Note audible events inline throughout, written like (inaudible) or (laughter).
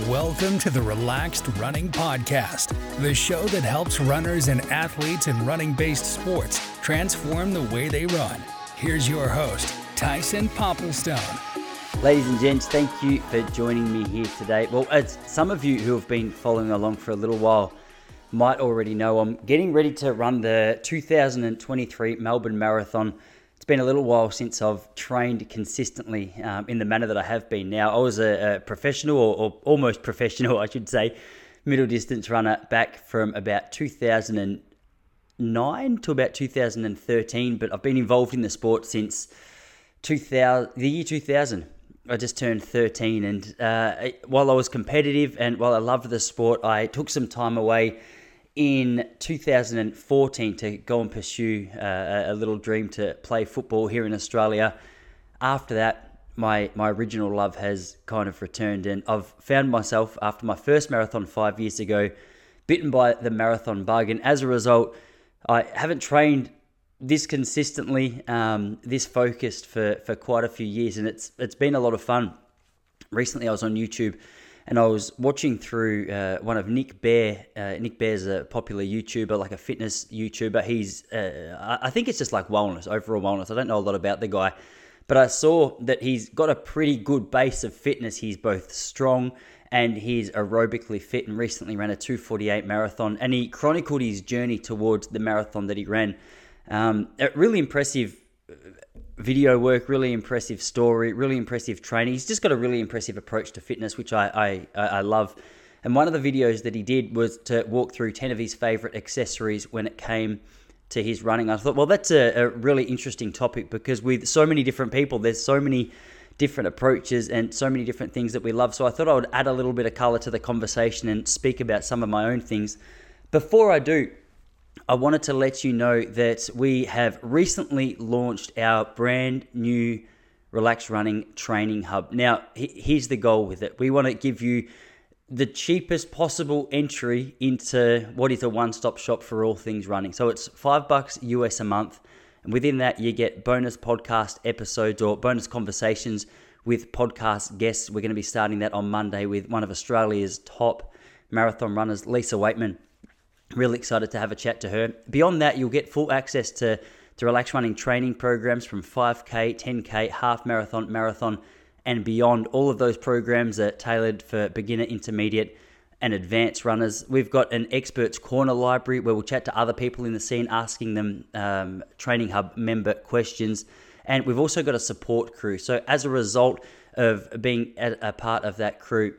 Welcome to the Relaxed Running Podcast, the show that helps runners and athletes in running based sports transform the way they run. Here's your host, Tyson Popplestone. Ladies and gents, thank you for joining me here today. Well, as some of you who have been following along for a little while might already know, I'm getting ready to run the 2023 Melbourne Marathon it's been a little while since I've trained consistently um, in the manner that I have been. Now, I was a, a professional, or, or, almost (laughs) professional, I should say, middle distance runner back from about 2009 to about 2013, but I've been involved in the sport since 2000, the year 2000. I just turned 13, and uh, while I was competitive and while I loved the sport, I took some time away in 2014 to go and pursue uh, a little dream to play football here in Australia. After that, my my original love has kind of returned, and I've found myself after my first marathon five years ago, bitten by the marathon bug, and as a result, I haven't trained this consistently, um, this focused for for quite a few years, and it's it's been a lot of fun. Recently, I was on YouTube and I was watching through uh, one of Nick Bare. Uh, Nick Bare's a popular YouTuber, like a fitness YouTuber. He's, uh, I think it's just like wellness, overall wellness. I don't know a lot about the guy, but I saw that he's got a pretty good base of fitness. He's both strong and he's aerobically fit and recently ran a 248 marathon and he chronicled his journey towards the marathon that he ran. Um, really impressive video work, really impressive story, really impressive training. He's just got a really impressive approach to fitness, which I, I, I love. And one of the videos that he did was to walk through 10 of his favorite accessories when it came to his running. I thought, well, that's a, a really interesting topic because with so many different people, there's so many different approaches and so many different things that we love. So I thought I would add a little bit of color to the conversation and speak about some of my own things. Before I do, I wanted to let you know that we have recently launched our brand new Relax Running Training Hub. Now, here's the goal with it we want to give you the cheapest possible entry into what is a one stop shop for all things running. So it's five bucks US a month. And within that, you get bonus podcast episodes or bonus conversations with podcast guests. We're going to be starting that on Monday with one of Australia's top marathon runners, Lisa Weightman. Really excited to have a chat to her. Beyond that, you'll get full access to, to relax running training programs from 5K, 10K, half marathon, marathon, and beyond. All of those programs are tailored for beginner, intermediate, and advanced runners. We've got an experts corner library where we'll chat to other people in the scene, asking them um, Training Hub member questions. And we've also got a support crew. So, as a result of being a, a part of that crew,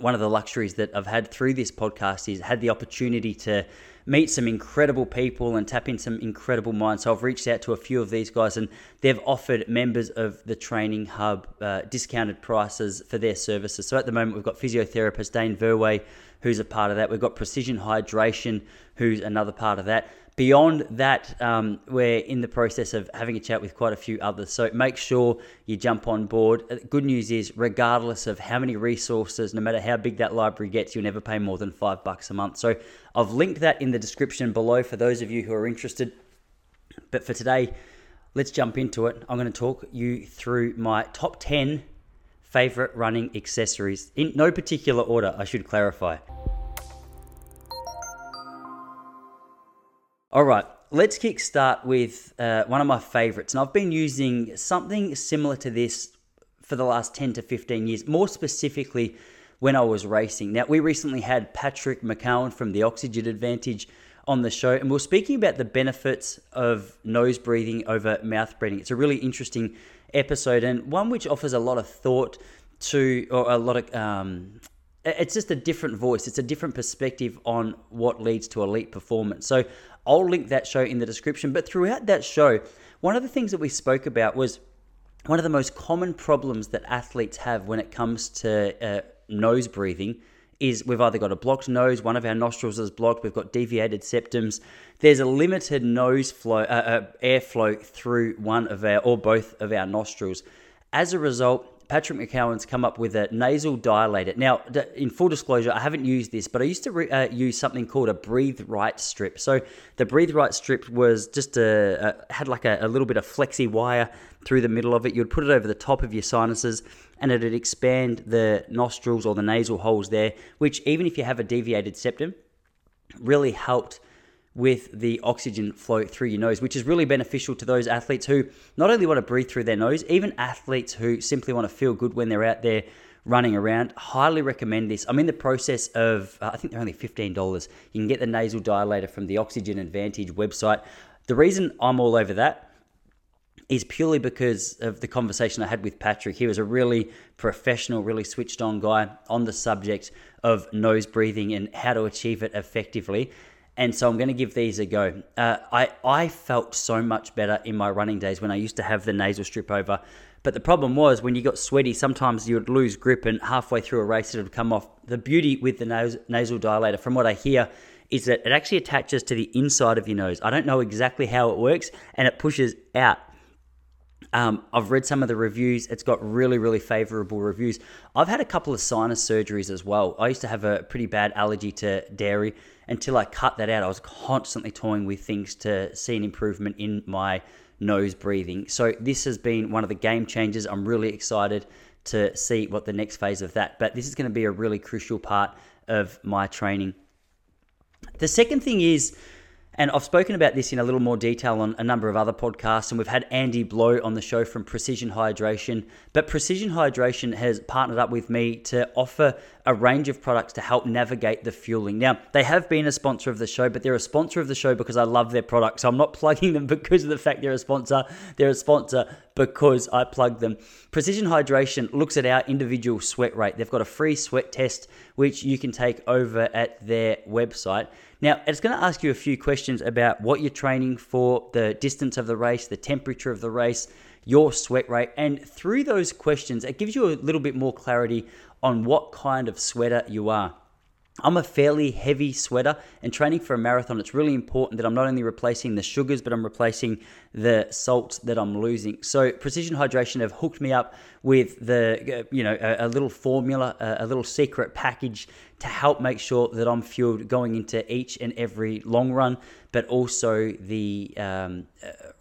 one of the luxuries that I've had through this podcast is had the opportunity to meet some incredible people and tap in some incredible minds. So I've reached out to a few of these guys, and they've offered members of the Training Hub uh, discounted prices for their services. So at the moment, we've got physiotherapist Dane Verway, who's a part of that. We've got Precision Hydration, who's another part of that. Beyond that, um, we're in the process of having a chat with quite a few others. So make sure you jump on board. Uh, good news is, regardless of how many resources, no matter how big that library gets, you'll never pay more than five bucks a month. So I've linked that in the description below for those of you who are interested. But for today, let's jump into it. I'm going to talk you through my top 10 favorite running accessories in no particular order, I should clarify. All right, let's kick start with uh, one of my favorites. And I've been using something similar to this for the last 10 to 15 years, more specifically when I was racing. Now, we recently had Patrick McKeown from the Oxygen Advantage on the show, and we are speaking about the benefits of nose breathing over mouth breathing. It's a really interesting episode and one which offers a lot of thought to, or a lot of um, it's just a different voice. It's a different perspective on what leads to elite performance. So I'll link that show in the description. But throughout that show, one of the things that we spoke about was one of the most common problems that athletes have when it comes to uh, nose breathing is we've either got a blocked nose, one of our nostrils is blocked, we've got deviated septums. There's a limited nose flow, uh, uh, airflow through one of our or both of our nostrils. As a result, Patrick McKeown's come up with a nasal dilator. Now, in full disclosure, I haven't used this, but I used to re- uh, use something called a Breathe Right strip. So the Breathe Right strip was just a, a had like a, a little bit of flexi wire through the middle of it. You'd put it over the top of your sinuses, and it'd expand the nostrils or the nasal holes there. Which even if you have a deviated septum, really helped with the oxygen flow through your nose, which is really beneficial to those athletes who not only want to breathe through their nose, even athletes who simply want to feel good when they're out there running around. Highly recommend this. I'm in the process of, uh, I think they're only $15. You can get the nasal dilator from the Oxygen Advantage website. The reason I'm all over that is purely because of the conversation I had with Patrick. He was a really professional, really switched on guy on the subject of nose breathing and how to achieve it effectively and so I'm going to give these a go. Uh, I I felt so much better in my running days when I used to have the nasal strip over, but the problem was when you got sweaty, sometimes you would lose grip, and halfway through a race it would come off. The beauty with the nas- nasal dilator, from what I hear, is that it actually attaches to the inside of your nose. I don't know exactly how it works, and it pushes out. Um, I've read some of the reviews. It's got really, really favorable reviews. I've had a couple of sinus surgeries as well. I used to have a pretty bad allergy to dairy until I cut that out, I was constantly toying with things to see an improvement in my nose breathing. So this has been one of the game changers. I'm really excited to see what the next phase of that. But this is going to be a really crucial part of my training. The second thing is and I've spoken about this in a little more detail on a number of other podcasts, and we've had Andy Blow on the show from Precision Hydration. But Precision Hydration has partnered up with me to offer a range of products to help navigate the fueling. Now, they have been a sponsor of the show, but they're a sponsor of the show because I love their product. So I'm not (laughs) plugging them because of the fact they're a sponsor. They're a sponsor because I plug them. Precision Hydration looks at our individual sweat rate. They've got a free sweat test which you can take over at their website. Now, it's going to ask you a few questions about what you're training for, the distance of the race, the temperature of the race, your sweat rate. And through those questions, it gives you a little bit more clarity on what kind of sweater you are. I'm a fairly heavy sweater, and training for a marathon, it's really important that I'm not only replacing the sugars, but I'm replacing the salts that I'm losing. So, Precision Hydration have hooked me up with the, uh, you know, a, a little formula, a, a, little secret package to help make sure that I'm fueled going into each and every long run, but also the um,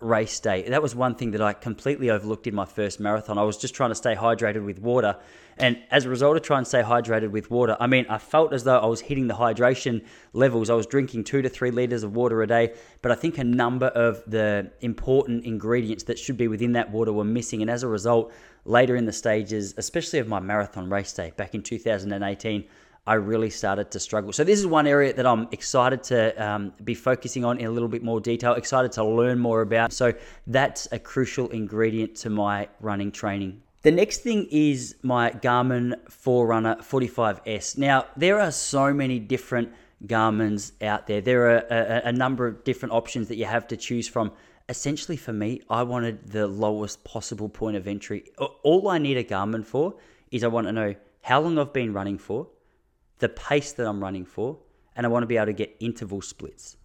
race day. That was one thing that I completely overlooked in my first marathon. I was just trying to stay hydrated with water and as a result of trying to stay hydrated with water, I mean, I felt as though I was hitting the hydration levels. I was drinking two to three liters of water a day, but I think a number of the important ingredients that should be within that water were missing. And as a result, later in the stages, especially of my marathon race day back in 2018, I really started to struggle. So, this is one area that I'm excited to um, be focusing on in a little bit more detail, excited to learn more about. So, that's a crucial ingredient to my running training. The next thing is my Garmin Forerunner 45S. Now, there are so many different Garmin's out there. There are a, a, number of different options that you have to choose from. Essentially, for me, I wanted the lowest possible point of entry. All I need a Garmin for is I want to know how long I've been running for, the pace that I'm running for, and I want to be able to get interval splits.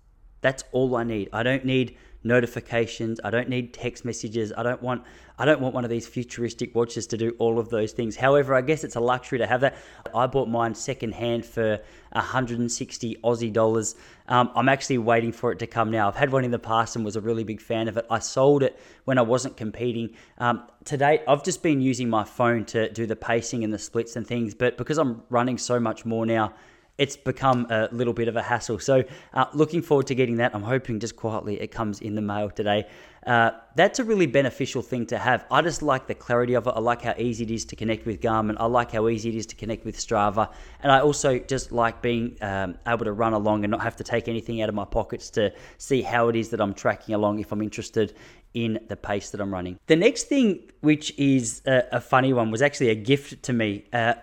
That's all I need. I don't need notifications. I don't need text messages. I don't want I don't want one of these futuristic watches to do all of those things. However, I guess it's a luxury to have that. I bought mine secondhand for 160 Aussie dollars. Um, I'm actually waiting for it to come now. I've had one in the past and was a really big fan of it. I sold it when I wasn't competing. Um, to date, I've just been using my phone to do the pacing and the splits and things, but because I'm running so much more now, it's become a little bit of a hassle. So, uh, looking forward to getting that. I'm hoping just quietly it comes in the mail today. Uh, that's a really beneficial thing to have. I just like the clarity of it. I like how easy it is to connect with Garmin. I like how easy it is to connect with Strava. And I also just like being um, able to run along and not have to take anything out of my pockets to see how it is that I'm tracking along if I'm interested in the pace that I'm running. The next thing, which is a, a funny one, was actually a gift to me. Uh,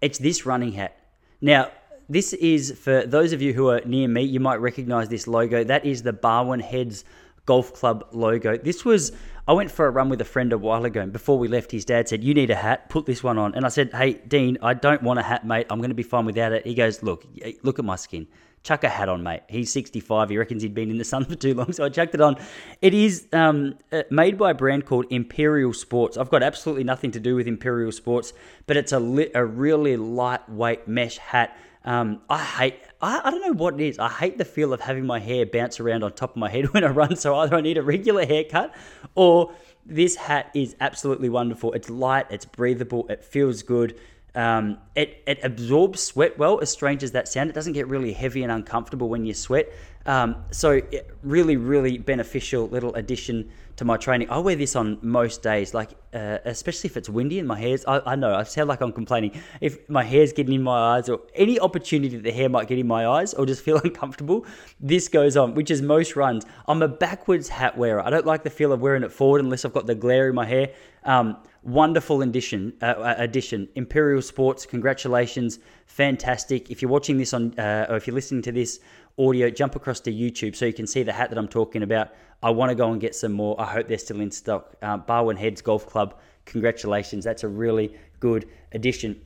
it's this running hat. Now, this is for those of you who are near me, you might recognize this logo. That is the Barwon Heads Golf Club logo. This was I went for a run with a friend a while ago, and before we left, his dad said, You need a hat, put this one on. And I said, Hey, Dean, I don't want a hat, mate. I'm going to be fine without it. He goes, Look, look at my skin. Chuck a hat on, mate. He's 65. He reckons he'd been in the sun (laughs) for too long, so I chucked it on. It is um, uh, made by a brand called Imperial Sports. I've got absolutely nothing to do with Imperial Sports, but it's a, li- a really lightweight mesh hat. Um, I hate I, I don't know what it is. I hate the feel of having my hair bounce around on top of my head (laughs) when I run. So either I need a regular haircut or this hat is absolutely wonderful. It's light, it's breathable, it feels good. Um, it, it absorbs sweat well, as strange as that sounds. It doesn't get really heavy and uncomfortable when you sweat. Um, so, really, really beneficial little addition to my training. I wear this on most days, like uh, especially if it's windy and my hair's. I, I, know I sound like I'm complaining. If my hair's getting in my eyes, or any opportunity that the hair might get in my eyes, or just (laughs) feel uncomfortable, this goes on. Which is most runs. I'm a backwards hat wearer. I don't like the feel of wearing it forward unless I've got the glare in my hair. Um, wonderful addition. Uh, addition. Imperial Sports. Congratulations. Fantastic. If you're watching this on, uh, or if you're listening to this audio, jump across to YouTube so you can see the hat that I'm talking about. I want to go and get some more. I hope they're still in stock. Uh, Barwon Heads Golf Club, congratulations. That's a really good addition.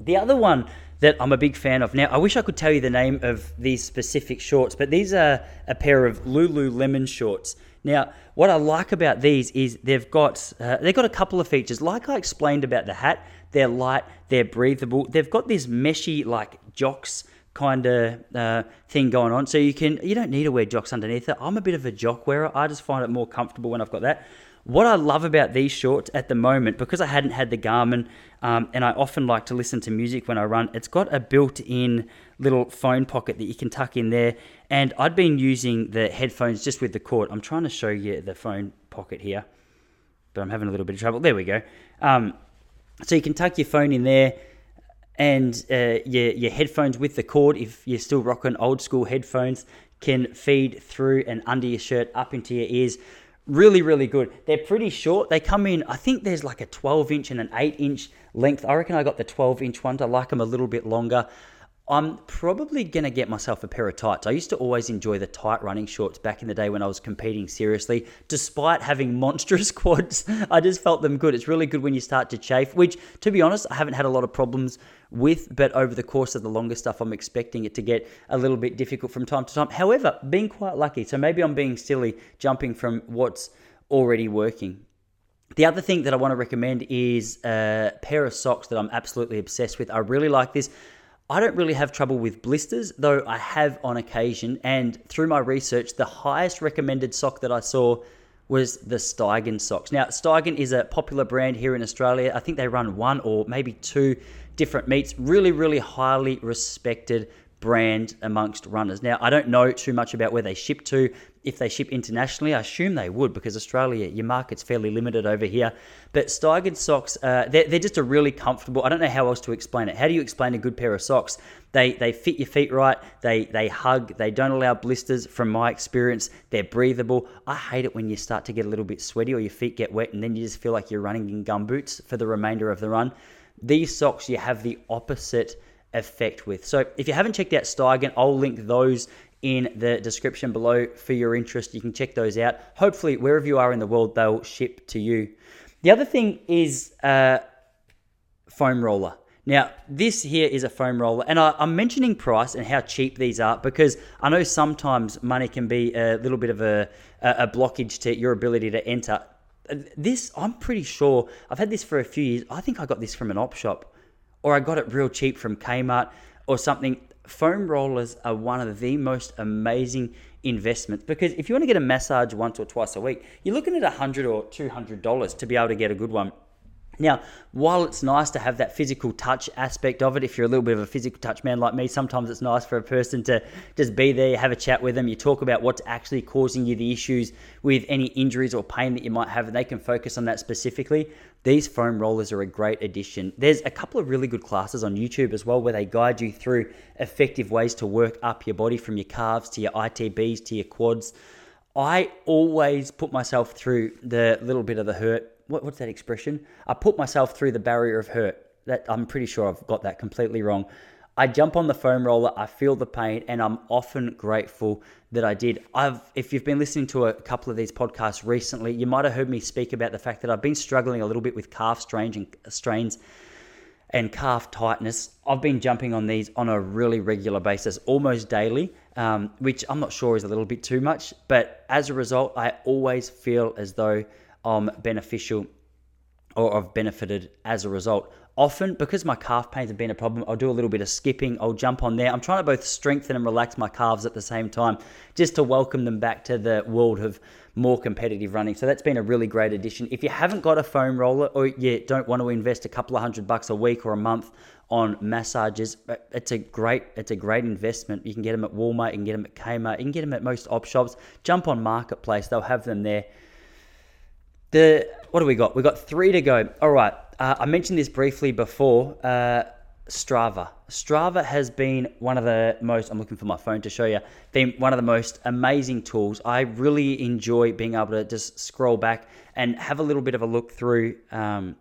The other one that I'm a big fan of. Now, I wish I could tell you the name of these specific shorts, but these are a pair of Lululemon shorts. Now, what I like about these is they've got uh, they've got a couple of features. Like I explained about the hat, they're light, they're breathable. They've got this meshy like jocks kind of uh, thing going on. So you can you don't need to wear jocks underneath it. I'm a bit of a jock wearer. I just find it more comfortable when I've got that. What I love about these shorts at the moment, because I hadn't had the Garmin, um, and I often like to listen to music when I run, it's got a built-in little phone pocket that you can tuck in there. And I'd been using the headphones just with the cord. I'm trying to show you the phone pocket here, but I'm having a little bit of trouble. There we go. Um, so you can tuck your phone in there and uh, your, your headphones with the cord, if you're still rocking old school headphones, can feed through and under your shirt up into your ears. Really, really good. They're pretty short. They come in, I think there's like a 12 inch and an 8 inch length. I reckon I got the 12 inch ones. I like them a little bit longer. I'm probably going to get myself a pair of tights. I used to always enjoy the tight running shorts back in the day when I was competing seriously. Despite having (laughs) monstrous quads, I just felt them good. It's really good when you start to chafe, which, to be honest, I haven't had a lot of problems with, but over the course of the longer stuff, I'm expecting it to get a little bit difficult from time to time. However, being quite lucky, so maybe I'm being silly jumping from what's already working. The other thing that I want to recommend is uh, a pair of socks that I'm absolutely obsessed with. I really like this. I don't really have trouble with blisters, though I have on occasion. And through my research, the highest recommended sock that I saw was the Steigen socks. Now, Steigen is a popular brand here in Australia. I think they run one or maybe two different meets. Really, really highly respected brand amongst runners. Now, I don't know too much about where they ship to. If they ship internationally, I assume they would because Australia, your market's fairly limited over here. But Steigen socks, uh, they're, they're just a really comfortable. I don't know how else to explain it. How do you explain a good pair of socks? They they fit your feet right. They they hug. They don't allow blisters. From my experience, they're breathable. I hate it when you start to get a little bit sweaty or your feet get wet, and then you just feel like you're running in gum boots for the remainder of the run. These socks, you have the opposite effect with. So if you haven't checked out Steigen, I'll link those in the description below for your interest. You can check those out. Hopefully, wherever you are in the world, they'll ship to you. The other thing is foam roller. Now, this here is a foam roller, and I, am mentioning price and how cheap these are because I know sometimes money can be a little bit of a, a blockage to your ability to enter. Uh, this, I'm pretty sure, I've had this for a few years. I think I got this from an op shop or I got it real cheap from Kmart or something. Foam rollers are one of the most amazing investments because if you want to get a massage once or twice a week, you're looking at a hundred or two hundred dollars to be able to get a good one. Now, while it's nice to have that physical touch aspect of it, if you're a little bit of a physical touch man like me, sometimes it's nice for a person to just be there, have a chat with them, you talk about what's actually causing you the issues with any injuries or pain that you might have, and they can focus on that specifically. These foam rollers are a great addition. There's a couple of really good classes on YouTube as well where they guide you through effective ways to work up your body from your calves to your ITBs to your quads. I always put myself through the little bit of the hurt what, what's that expression? I put myself through the barrier of hurt. That I'm pretty sure I've got that completely wrong. I jump on the foam roller, I feel the pain, and I'm often grateful that I did. I've, if you've been listening to a couple of these podcasts recently, you might have heard me speak about the fact that I've been struggling a little bit with calf strains and strains and calf tightness. I've been jumping on these on a really regular basis, almost daily, um, which I'm not sure is a little bit too much. But as a result, I always feel as though I'm beneficial or I've benefited as a result. Often, because my calf pains have been a problem, I'll do a little bit of skipping. I'll jump on there. I'm trying to both strengthen and relax my calves at the same time, just to welcome them back to the world of more competitive running. So that's been a really great addition. If you haven't got a foam roller or you don't want to invest a couple of hundred bucks a week or a month on massages, uh, it's a great it's a great investment. You can get them at Walmart, you can get them at Kmart, you can get them at most op shops. Jump on Marketplace, they'll have them there. The what do we got? We got three to go. All right. Uh, I mentioned this briefly before. Uh, Strava. Strava has been one of the most, I'm looking for my phone to show you, been one of the most amazing tools. I really enjoy being able to just scroll back and have a little bit of a look through um,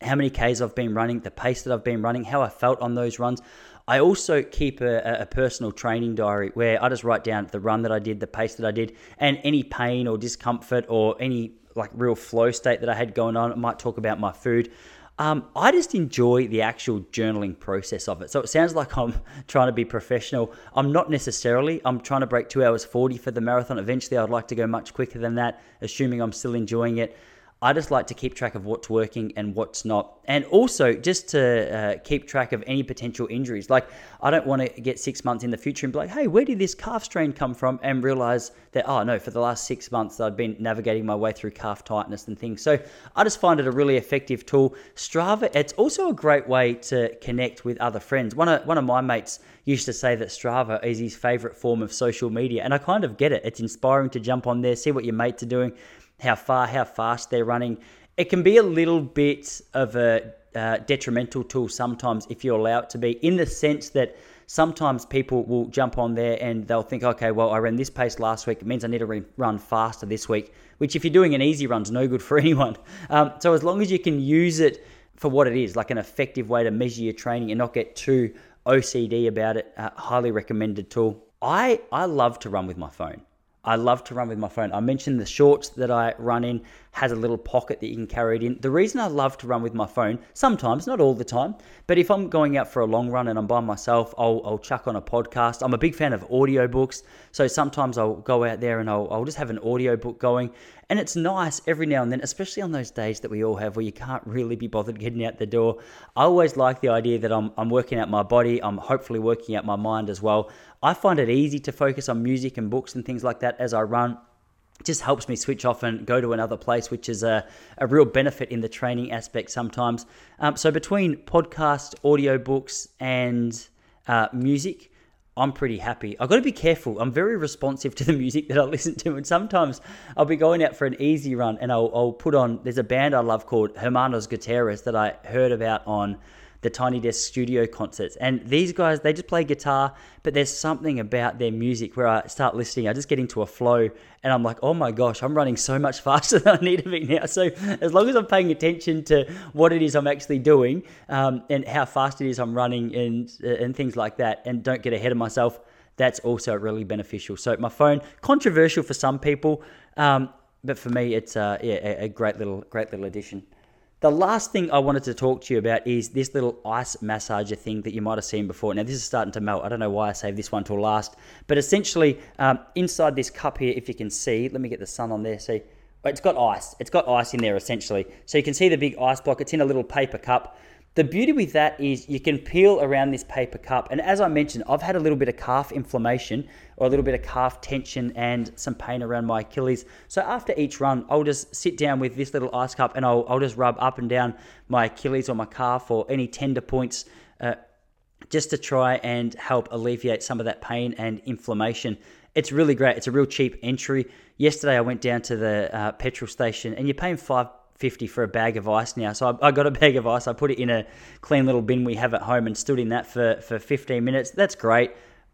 how many Ks I've been running, the pace that I've been running, how I felt on those runs. I also keep a, a, personal training diary where I just write down the run that I did, the pace that I did, and any pain or discomfort or any like real flow state that I had going on. I might talk about my food. Um, I just enjoy the actual journaling process of it. So it sounds like (laughs) I'm trying to be professional. I'm not necessarily. I'm trying to break two hours 40 for the marathon. Eventually, I'd like to go much quicker than that, assuming I'm still enjoying it. I just like to keep track of what's working and what's not. And also just to uh, keep track of any potential injuries. Like, I don't want to get six months in the future and be like, hey, where did this calf strain come from? And realize that, oh, no, for the last six months, I've been navigating my way through calf tightness and things. So I just find it a really effective tool. Strava, it's also a great way to connect with other friends. One of, one of my mates used to say that Strava is his favorite form of social media. And I kind of get it. It's inspiring to jump on there, see what your mates are doing how far, how fast they're running. It can be a little bit of a uh, detrimental tool sometimes if you allow it to be, in the sense that sometimes people will jump on there and they'll think, okay, well, I ran this pace last week. It means I need to run faster this week, which if you're doing an easy run is no good (laughs) for anyone. Um, so as long as you can use it for what it is, like an effective way to measure your training and not get too OCD about it, uh, highly recommended tool. I, I love to run with my phone. I love to run with my phone. I mentioned the shorts that I run in has a little pocket that you can carry it in. The reason I love to run with my phone, sometimes, not all the time, but if I'm going out for a long run and I'm by myself, I'll, I'll chuck on a podcast. I'm a big fan of audiobooks. So sometimes I'll go out there and I'll, I'll just have an audiobook going. And it's nice every now and then, especially on those days that we all have where you can't really be bothered getting out the door. I always like the idea that I'm, I'm working out my body, I'm hopefully working out my mind as well. I find it easy to focus on music and books and things like that as I run. Just helps me switch off and go to another place, which is a, a real benefit in the training aspect sometimes. Um, so between podcast, audiobooks, and uh, music, I'm pretty happy. I've got to be careful. I'm very responsive to the music that I (laughs) listen to, and sometimes I'll be going out for an easy run and I'll, I'll put on. There's a band I love called Hermanos Gutierrez that I heard about on the Tiny Desk studio concerts. And these guys, they just play guitar, but there's something about their music where I start listening, I just get into a flow and I'm like, oh my gosh, I'm running so much (laughs) faster than I need to be now. So as long as I'm paying attention to what it is I'm actually doing um, and how fast it is I'm running and, uh, and things like that, and don't get ahead of myself, that's also really beneficial. So my phone, controversial for some people, um, but for me, it's uh, yeah, a great little, great little addition. The last thing I wanted to talk to you about is this little ice massager thing that you might have seen before. Now, this is starting to melt. I don't know why I saved this one till last. But essentially, um, inside this cup here, if you can see, let me get the sun on there. See, it's got ice. It's got ice in there, essentially. So you can see the big ice block. It's in a little paper cup. The beauty with that is you can peel around this paper cup. And as I mentioned, I've had a little bit of calf inflammation or a little bit of calf tension and some pain around my Achilles. So after each run, I'll just sit down with this little ice cup and I'll, I'll just rub up and down my Achilles or my calf or any tender points uh, just to try and help alleviate some of that pain and inflammation. It's really great. It's a real cheap entry. Yesterday, I went down to the uh, petrol station and you're paying five 50 for a bag of ice now. So I, I, got a (laughs) bag of ice. I put it in a clean little bin we have at home and stood in that for, for 15 minutes. That's great.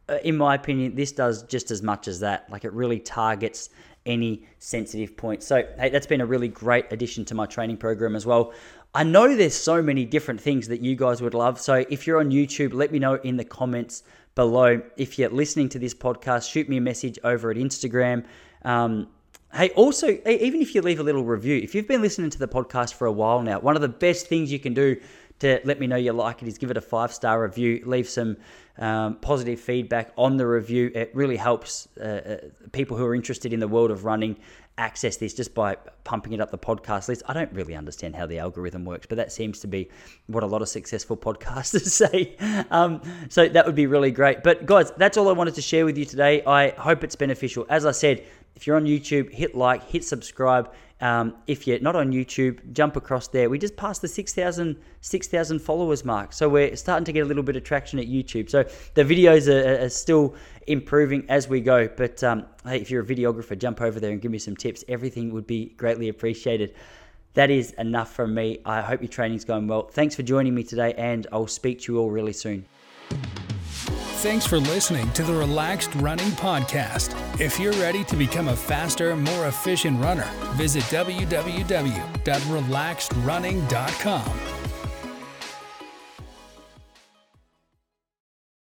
Uh, in my opinion, this does just as much as that. Like it really targets any sensitive points. So, hey, that's been a really great addition to my training program as well. I know there's so many different things that you guys would love. So, if you're on YouTube, let me know in the comments below. If you're listening to this podcast, shoot me a message over at Instagram. Um, Hey, also, even if you leave a little review, if you've been listening to the podcast for a while now, one of the best things you can do to let me know you like it is give it a five star review, leave some um, positive feedback on the review. It really helps uh, uh, people who are interested in the world of running access this just by pumping it up the podcast list. I don't really understand how the algorithm works, but that seems to be what a lot of successful (laughs) podcasters (laughs) say. Um, so that would be really great. But guys, that's all I wanted to share with you today. I hope it's beneficial. As I said, if you're on YouTube, hit like, hit subscribe. Um, if you're not on YouTube, jump across there. We just passed the 6,000 6, followers mark. So we're starting to get a little bit of traction at YouTube. So the videos are, are still improving as we go. But um, hey, if you're a videographer, jump over there and give me some tips. Everything would be greatly appreciated. That is enough from me. I hope your training's going well. Thanks for joining me today, and I'll speak to you all really soon. Thanks for listening to the Relaxed Running Podcast. If you're ready to become a faster, more efficient runner, visit www.relaxedrunning.com